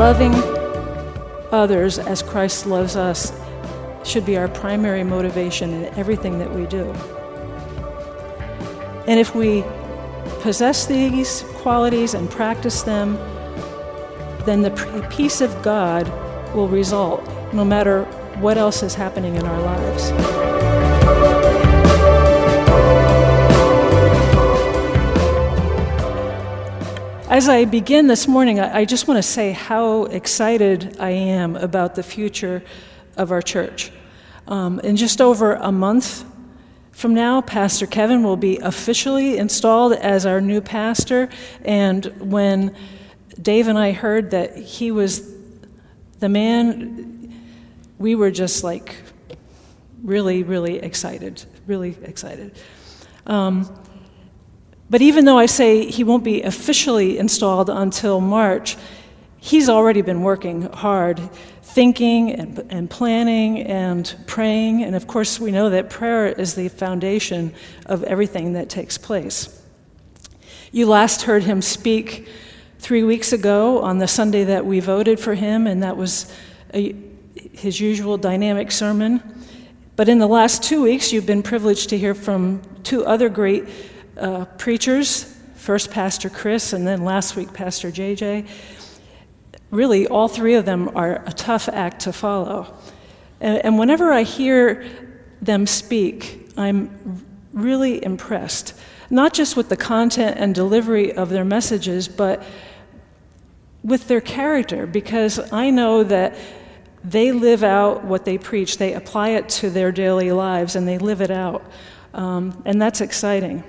loving others as Christ loves us should be our primary motivation in everything that we do. And if we possess these qualities and practice them, then the peace of God will result no matter what else is happening in our lives. As I begin this morning, I just want to say how excited I am about the future of our church. Um, in just over a month from now, Pastor Kevin will be officially installed as our new pastor. And when Dave and I heard that he was the man, we were just like really, really excited, really excited. Um, but even though I say he won't be officially installed until March, he's already been working hard, thinking and, and, planning and praying. And of course, we know that prayer is the foundation of everything that takes place. You last heard him speak three weeks ago on the Sunday that we voted for him, and that was a, his usual dynamic sermon. But in the last two weeks, you've been privileged to hear from two other great uh, preachers first Pastor Chris, and then last week, Pastor JJ. Really, all three of them are a tough act to follow. And, and whenever I hear them speak, I'm really impressed, not just with the content and delivery of their messages, but with their character, because I know that they live out what they preach. They apply it to their daily lives and they live it out. Um, and that's exciting.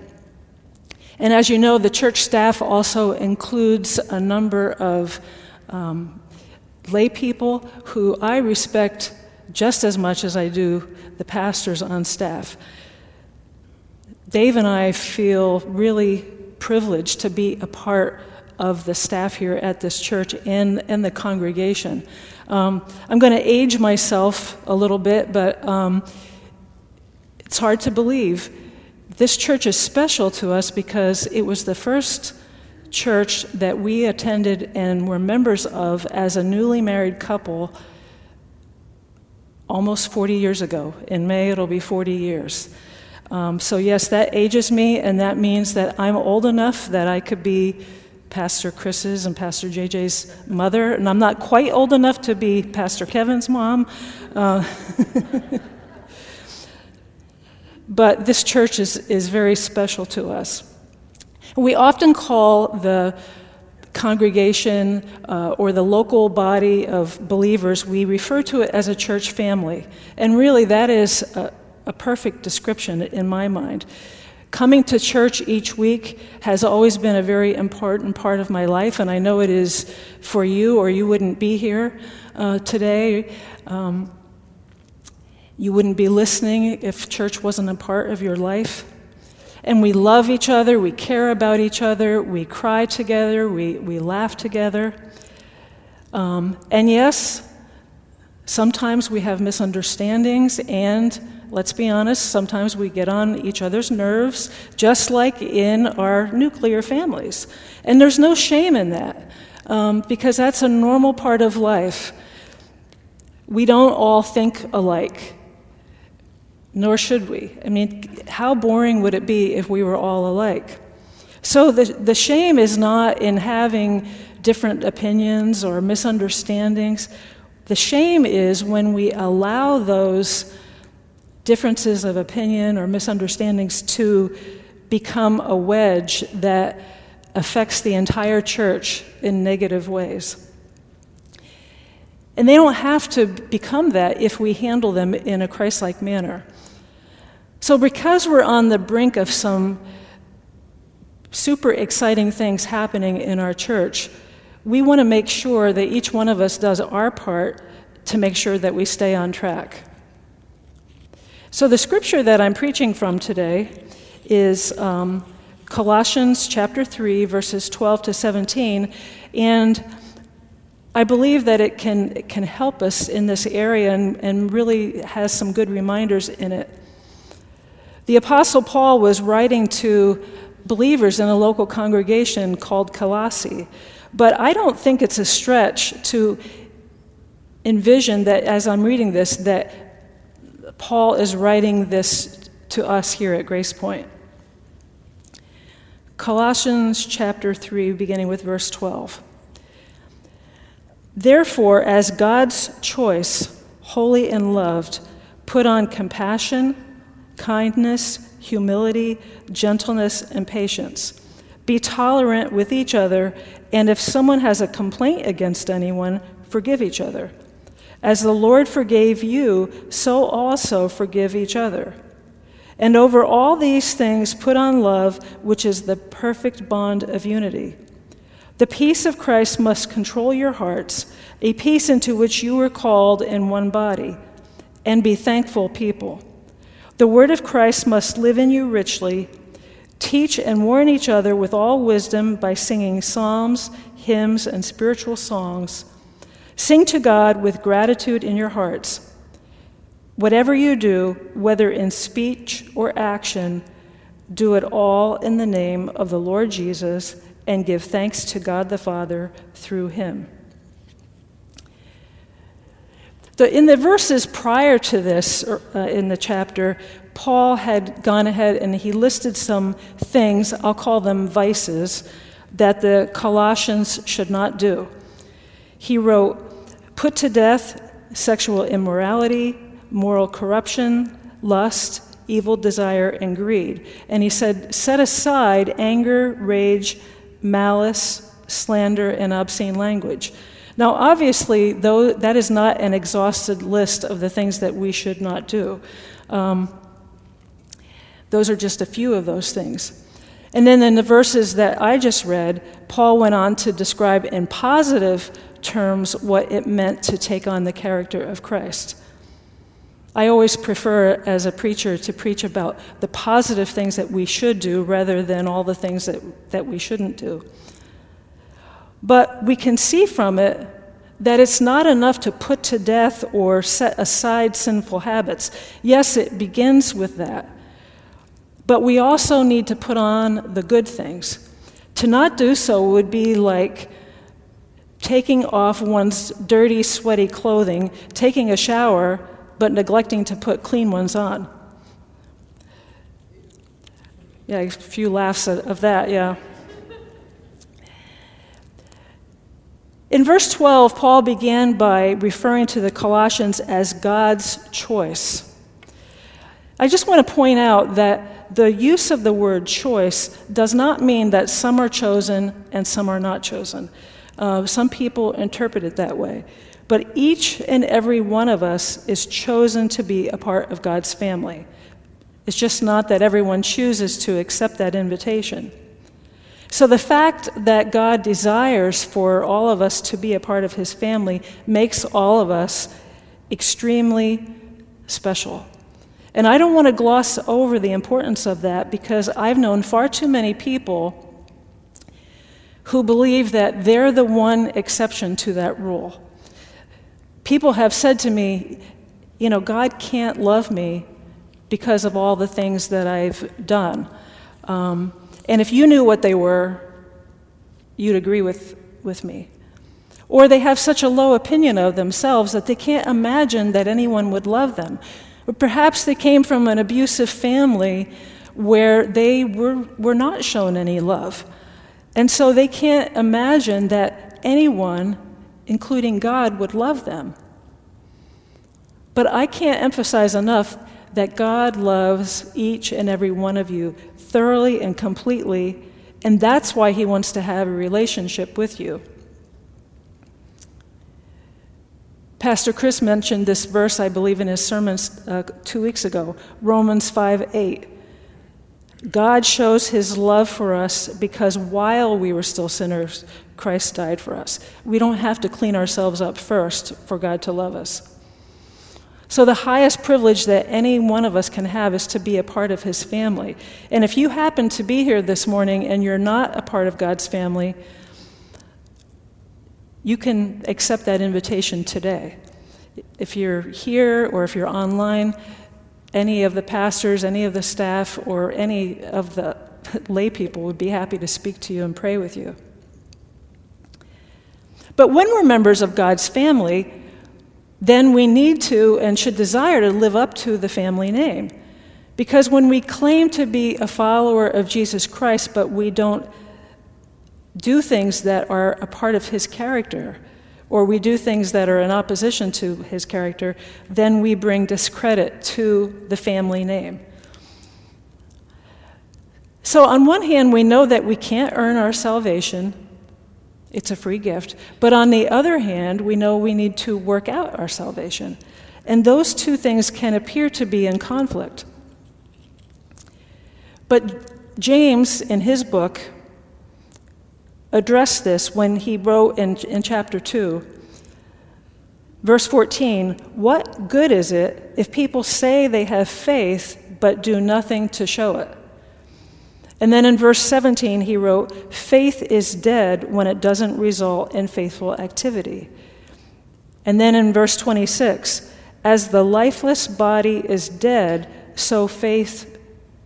And as you know, the church staff also includes a number of um, lay people who I respect just as much as I do the pastors on staff. Dave and I feel really privileged to be a part of the staff here at this church and, and the congregation. Um, I'm going to age myself a little bit, but um, it's hard to believe this church is special to us because it was the first church that we attended and were members of as a newly married couple almost 40 years ago. In May, it'll be 40 years. Um, so, yes, that ages me, and that means that I'm old enough that I could be Pastor Chris's and Pastor JJ's mother, and I'm not quite old enough to be Pastor Kevin's mom. Uh, but this church is, is very special to us. We often call the congregation uh, or the local body of believers, we refer to it as a church family. And really, that is a, a perfect description in my mind. Coming to church each week has always been a very important part of my life, and I know it is for you, or you wouldn't be here uh, today. Um, you wouldn't be listening if church wasn't a part of your life. And we love each other, we care about each other, we cry together, we, we laugh together. Um, and yes, sometimes we have misunderstandings, and let's be honest, sometimes we get on each other's nerves, just like in our nuclear families. And there's no shame in that, um, because that's a normal part of life. We don't all think alike nor should we. I mean, how boring would it be if we were all alike? So the, the shame is not in having different opinions or misunderstandings. The shame is when we allow those differences of opinion or misunderstandings to become a wedge that affects the entire church in negative ways. And they don't have to become that if we handle them in a Christ like manner. So, because we're on the brink of some super exciting things happening in our church, we want to make sure that each one of us does our part to make sure that we stay on track. So, the scripture that I'm preaching from today is um, Colossians chapter 3, verses 12 to 17. And I believe that it can, it can help us in this area and, and really has some good reminders in it. The Apostle Paul was writing to believers in a local congregation called Colossae. But I don't think it's a stretch to envision that as I'm reading this, that Paul is writing this to us here at Grace Point. Colossians chapter 3, beginning with verse 12. Therefore, as God's choice, holy and loved, put on compassion, kindness, humility, gentleness, and patience. Be tolerant with each other, and if someone has a complaint against anyone, forgive each other. As the Lord forgave you, so also forgive each other. And over all these things, put on love, which is the perfect bond of unity. The peace of Christ must control your hearts, a peace into which you were called in one body, and be thankful people. The word of Christ must live in you richly. Teach and warn each other with all wisdom by singing psalms, hymns, and spiritual songs. Sing to God with gratitude in your hearts. Whatever you do, whether in speech or action, do it all in the name of the Lord Jesus and give thanks to God the Father through him. The, in the verses prior to this, uh, in the chapter, Paul had gone ahead and he listed some things, I'll call them vices, that the Colossians should not do. He wrote, Put to death sexual immorality, moral corruption, lust, evil desire, and greed. And he said, Set aside anger, rage, malice, slander, and obscene language. Now, obviously, though that is not an exhausted list of the things that we should not do. Um, those are just a few of those things. And then in the verses that I just read, Paul went on to describe in positive terms what it meant to take on the character of Christ. I always prefer, as a preacher, to preach about the positive things that we should do rather than all the things that, that we shouldn't do. But we can see from it that it's not enough to put to death or set aside sinful habits. Yes, it begins with that. But we also need to put on the good things. To not do so would be like taking off one's dirty, sweaty clothing, taking a shower, but neglecting to put clean ones on. Yeah, a few laughs of that, yeah. In verse 12, Paul began by referring to the Colossians as God's choice. I just want to point out that the use of the word choice does not mean that some are chosen and some are not chosen. Uh, some people interpret it that way. But each and every one of us is chosen to be a part of God's family. It's just not that everyone chooses to accept that invitation. So the fact that God desires for all of us to be a part of his family makes all of us extremely special. And I don't want to gloss over the importance of that because I've known far too many people who believe that they're the one exception to that rule people have said to me, you know, God can't love me because of all the things that I've done. Um, and if you knew what they were, you'd agree with, with me. Or they have such a low opinion of themselves that they can't imagine that anyone would love them. Or perhaps they came from an abusive family where they were, were not shown any love. And so they can't imagine that anyone including God, would love them. But I can't emphasize enough that God loves each and every one of you thoroughly and completely, and that's why He wants to have a relationship with you. Pastor Chris mentioned this verse, I believe, in his sermons uh, two weeks ago Romans 5 8. God shows his love for us because while we were still sinners, Christ died for us. We don't have to clean ourselves up first for God to love us. So, the highest privilege that any one of us can have is to be a part of His family. And if you happen to be here this morning and you're not a part of God's family, you can accept that invitation today. If you're here or if you're online, any of the pastors, any of the staff, or any of the lay people would be happy to speak to you and pray with you. But when we're members of God's family, then we need to and should desire to live up to the family name. Because when we claim to be a follower of Jesus Christ, but we don't do things that are a part of his character, or we do things that are in opposition to his character, then we bring discredit to the family name. So, on one hand, we know that we can't earn our salvation, it's a free gift. But on the other hand, we know we need to work out our salvation. And those two things can appear to be in conflict. But James, in his book, addressed this when he wrote in, in chapter 2, verse 14 What good is it if people say they have faith but do nothing to show it? And then in verse 17, he wrote, Faith is dead when it doesn't result in faithful activity. And then in verse 26, as the lifeless body is dead, so faith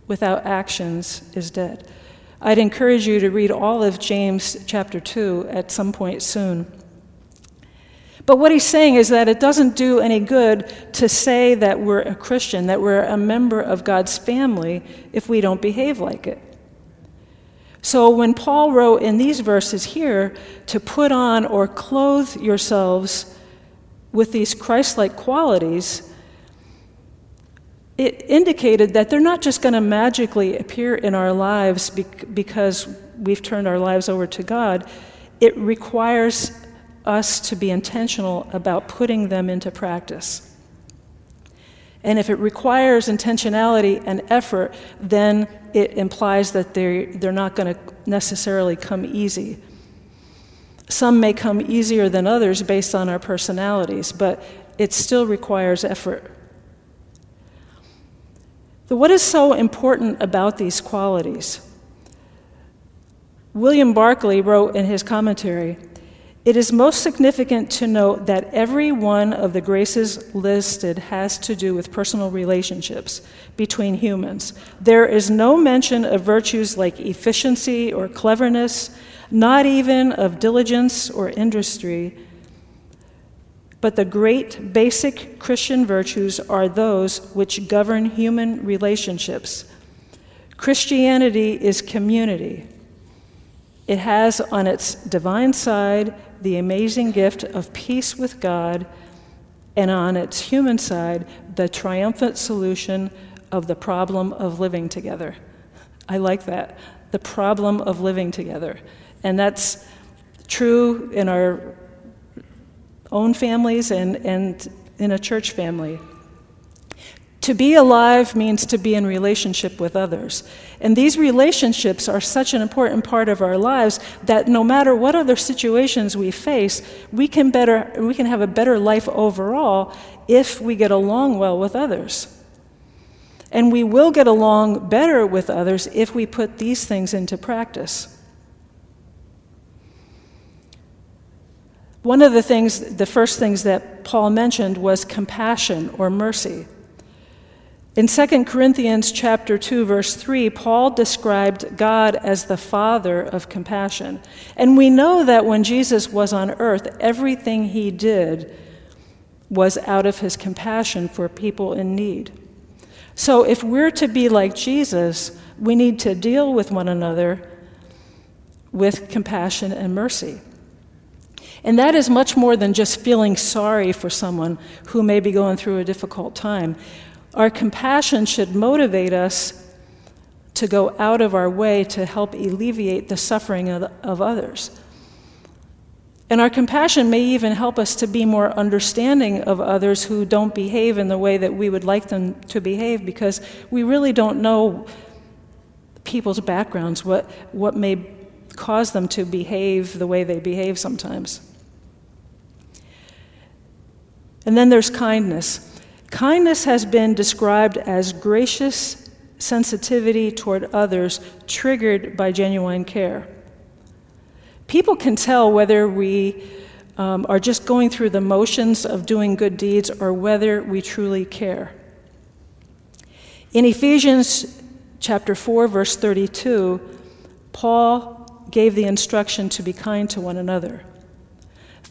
without actions is dead. I'd encourage you to read all of James chapter 2 at some point soon. But what he's saying is that it doesn't do any good to say that we're a Christian, that we're a member of God's family, if we don't behave like it. So when Paul wrote in these verses here to put on or clothe yourselves with these Christ like qualities, it indicated that they're not just going to magically appear in our lives because we've turned our lives over to God. It requires us to be intentional about putting them into practice. And if it requires intentionality and effort, then it implies that they're, they're not going to necessarily come easy. Some may come easier than others based on our personalities, but it still requires effort. But what is so important about these qualities? William Barclay wrote in his commentary it is most significant to note that every one of the graces listed has to do with personal relationships between humans. There is no mention of virtues like efficiency or cleverness, not even of diligence or industry. But the great basic Christian virtues are those which govern human relationships. Christianity is community. It has on its divine side the amazing gift of peace with God, and on its human side, the triumphant solution of the problem of living together. I like that. The problem of living together. And that's true in our own families and, and in a church family. To be alive means to be in relationship with others. And these relationships are such an important part of our lives that no matter what other situations we face, we can, better, we can have a better life overall if we get along well with others. And we will get along better with others if we put these things into practice. One of the things, the first things that Paul mentioned was compassion or mercy. In 2 Corinthians chapter 2 verse 3, Paul described God as the father of compassion. And we know that when Jesus was on earth, everything he did was out of his compassion for people in need. So if we're to be like Jesus, we need to deal with one another with compassion and mercy. And that is much more than just feeling sorry for someone who may be going through a difficult time. Our compassion should motivate us to go out of our way to help alleviate the suffering of, of others. And our compassion may even help us to be more understanding of others who don't behave in the way that we would like them to behave because we really don't know people's backgrounds, what, what may cause them to behave the way they behave sometimes. And then there's kindness. Kindness has been described as gracious sensitivity toward others triggered by genuine care. People can tell whether we um, are just going through the motions of doing good deeds or whether we truly care. In Ephesians chapter 4, verse 32, Paul gave the instruction to be kind to one another.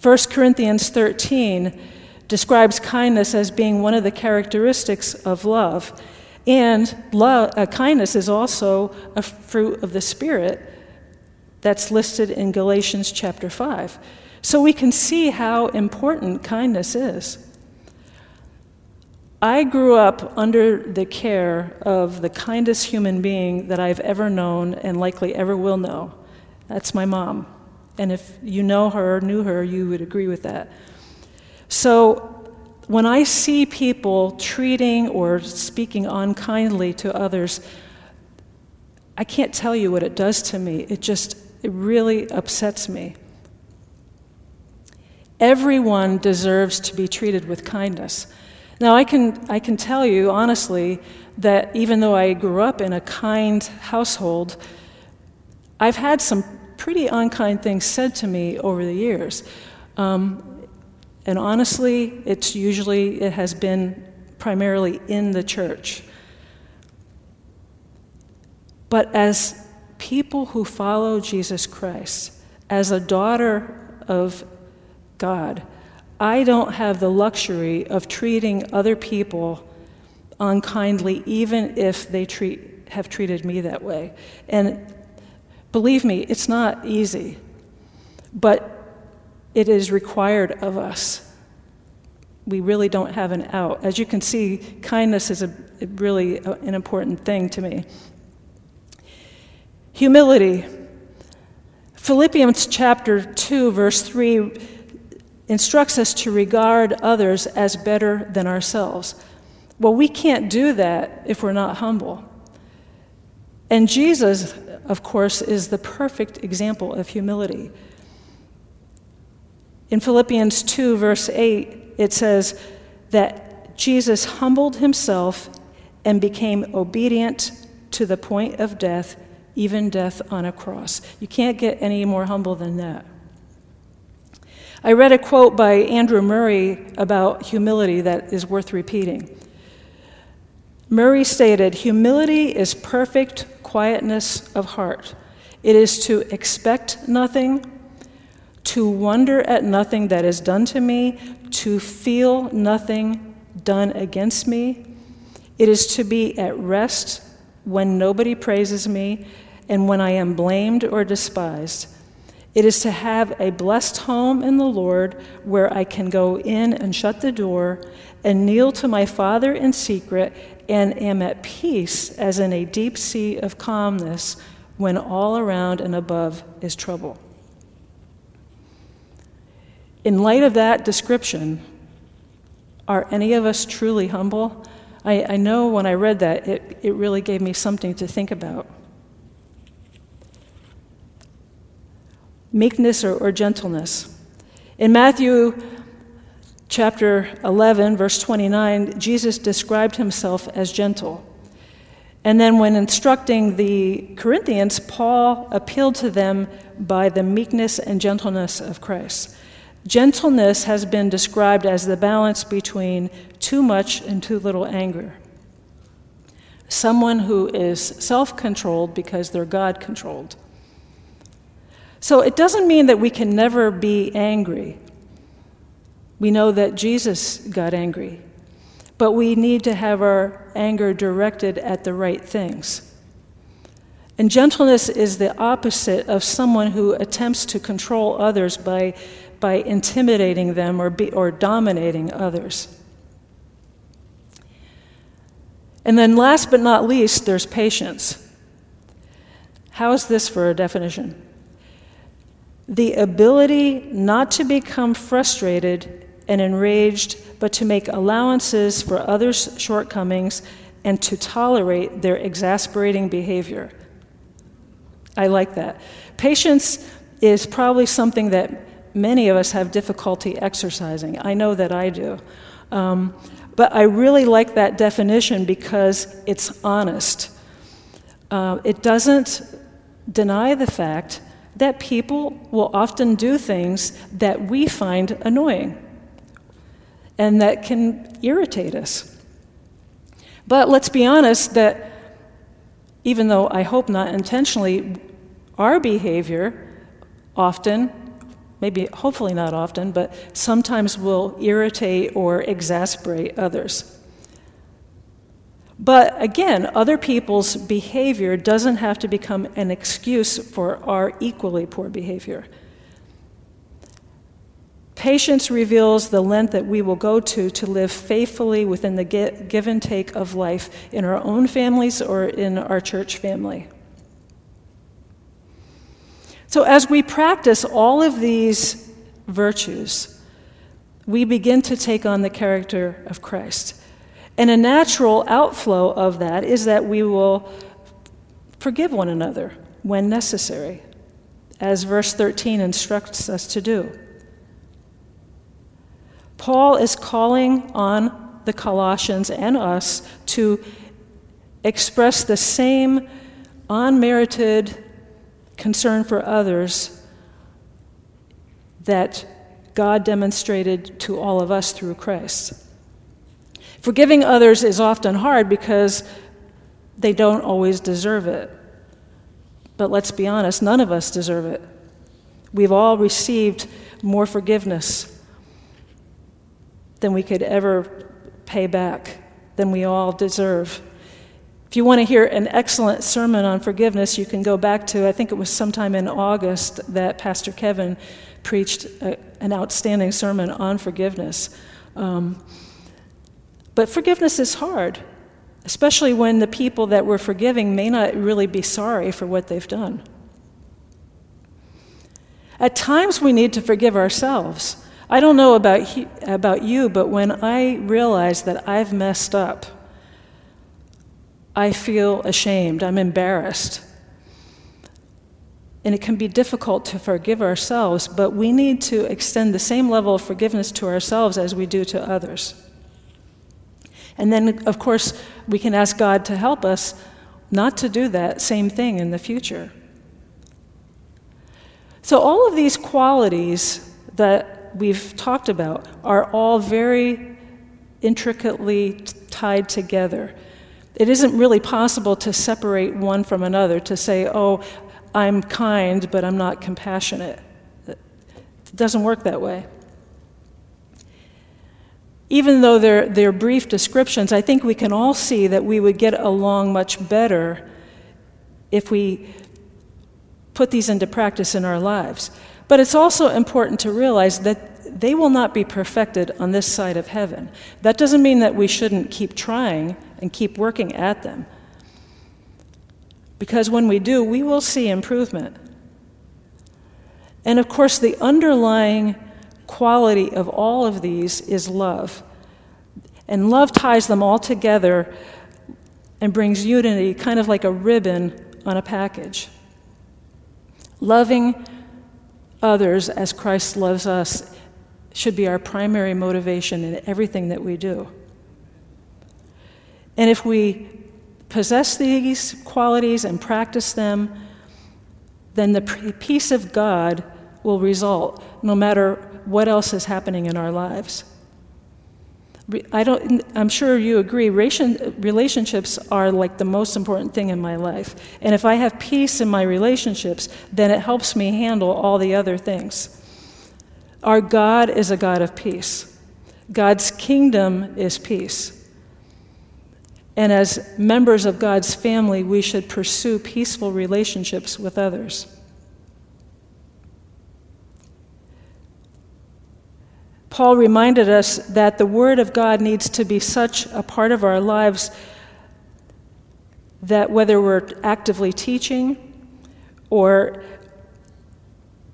1 Corinthians 13 describes kindness as being one of the characteristics of love. And love, uh, kindness is also a fruit of the Spirit that's listed in Galatians chapter 5. So we can see how important kindness is. I grew up under the care of the kindest human being that I've ever known and likely ever will know. That's my mom. And if you know her, knew her, you would agree with that. So when I see people treating or speaking unkindly to others, I can't tell you what it does to me. It just, it really upsets me. Everyone deserves to be treated with kindness. Now, I can, I can tell you honestly that even though I grew up in a kind household, I've had some pretty unkind things said to me over the years. Um, and honestly, it's usually, it has been primarily in the church. But as people who follow Jesus Christ, as a daughter of God. I don't have the luxury of treating other people unkindly, even if they treat, have treated me that way. And believe me, it's not easy, but it is required of us. We really don't have an out. As you can see, kindness is a, really a, an important thing to me. Humility. Philippians chapter 2, verse 3 instructs us to regard others as better than ourselves. Well, we can't do that if we're not humble. And Jesus, of course, is the perfect example of humility. In Philippians 2, verse 8, it says that Jesus humbled himself and became obedient to the point of death, even death on a cross. You can't get any more humble than that. I read a quote by Andrew Murray about humility that is worth repeating. Murray stated Humility is perfect quietness of heart. It is to expect nothing, to wonder at nothing that is done to me, to feel nothing done against me. It is to be at rest when nobody praises me and when I am blamed or despised. It is to have a blessed home in the Lord where I can go in and shut the door and kneel to my Father in secret and am at peace as in a deep sea of calmness when all around and above is trouble. In light of that description, are any of us truly humble? I, I know when I read that, it, it really gave me something to think about. meekness or, or gentleness. In Matthew chapter 11, verse 29, Jesus described himself as gentle. And then, when instructing the Corinthians, Paul appealed to them by the meekness and gentleness of Christ. Gentleness has been described as the balance between too much and too little anger. Someone who is self controlled because they're God controlled. So it doesn't mean that we can never be angry. We know that Jesus got angry, but we need to have our anger directed at the right things. And gentleness is the opposite of someone who attempts to control others by, by intimidating them or, be, or dominating others. And then, last but not least, there's patience. How is this for a definition? the ability not to become frustrated and enraged, but to make allowances for others' shortcomings and to tolerate their exasperating behavior. I like that. Patience is probably something that many of us have difficulty exercising. I know that I do. Um, but I really like that definition because it's honest. Uh, it doesn't deny the fact that people will often do things that we find annoying and that can irritate us. But let's be honest that even though I hope not intentionally, our behavior often, maybe hopefully not often, but sometimes will irritate or exasperate others. But again, other people's behavior doesn't have to become an excuse for our equally poor behavior. Patience reveals the length that we will go to to live faithfully within the give and take of life in our own families or in our church family. So, as we practice all of these virtues, we begin to take on the character of Christ. And a natural outflow of that is that we will forgive one another when necessary, as verse 13 instructs us to do. Paul is calling on the Colossians and us to express the same unmerited concern for others that God demonstrated to all of us through Christ. Forgiving others is often hard because they don't always deserve it. But let's be honest, none of us deserve it. We've all received more forgiveness than we could ever pay back, than we all deserve. If you want to hear an excellent sermon on forgiveness, you can go back to, I think it was sometime in August that Pastor Kevin preached a, an outstanding sermon on forgiveness. Um, but forgiveness is hard, especially when the people that we're forgiving may not really be sorry for what they've done. At times, we need to forgive ourselves. I don't know about, he, about you, but when I realize that I've messed up, I feel ashamed, I'm embarrassed. And it can be difficult to forgive ourselves, but we need to extend the same level of forgiveness to ourselves as we do to others. And then, of course, we can ask God to help us not to do that same thing in the future. So, all of these qualities that we've talked about are all very intricately tied together. It isn't really possible to separate one from another, to say, oh, I'm kind, but I'm not compassionate. It doesn't work that way even though they're, they're brief descriptions, I think we can all see that we would get along much better if we put these into practice in our lives. But it's also important to realize that they will not be perfected on this side of heaven. That doesn't mean that we shouldn't keep trying and keep working at them. Because when we do, we will see improvement. And of course, the underlying quality of all of these is love. And love ties them all together and brings unity, kind of like a ribbon on a package. Loving others as Christ loves us should be our primary motivation in everything that we do. And if we possess these qualities and practice them, then the peace of God will result no matter what else is happening in our lives. I don't, I'm sure you agree, relationships are like the most important thing in my life. And if I have peace in my relationships, then it helps me handle all the other things. Our God is a God of peace, God's kingdom is peace. And as members of God's family, we should pursue peaceful relationships with others. Paul reminded us that the Word of God needs to be such a part of our lives that whether we're actively teaching or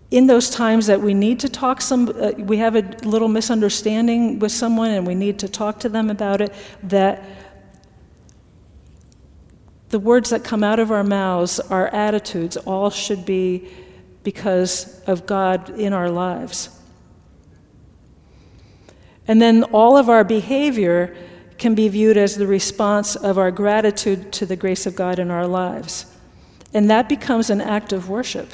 in those times that we need to talk some uh, we have a little misunderstanding with someone and we need to talk to them about it that the words that come out of our mouths our attitudes all should be because of god in our lives and then all of our behavior can be viewed as the response of our gratitude to the grace of God in our lives. And that becomes an act of worship.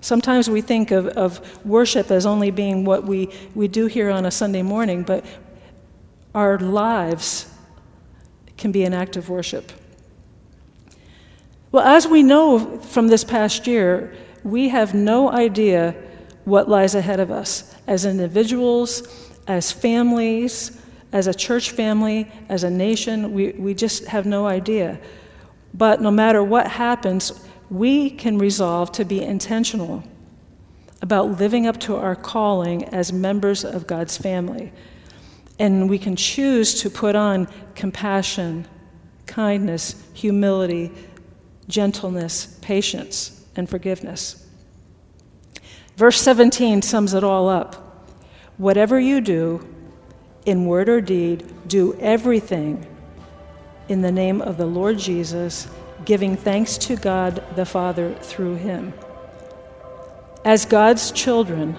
Sometimes we think of, of worship as only being what we, we do here on a Sunday morning, but our lives can be an act of worship. Well, as we know from this past year, we have no idea what lies ahead of us as individuals, as families, as a church family, as a nation. We, we just have no idea. But no matter what happens, we can resolve to be intentional about living up to our calling as members of God's family. And we can choose to put on compassion, kindness, humility, gentleness, patience, and forgiveness. Verse 17 sums it all up. Whatever you do, in word or deed, do everything in the name of the Lord Jesus, giving thanks to God the Father through him. As God's children,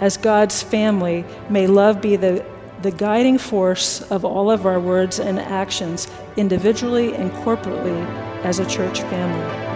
as God's family, may love be the, the guiding force of all of our words and actions, individually and corporately, as a church family.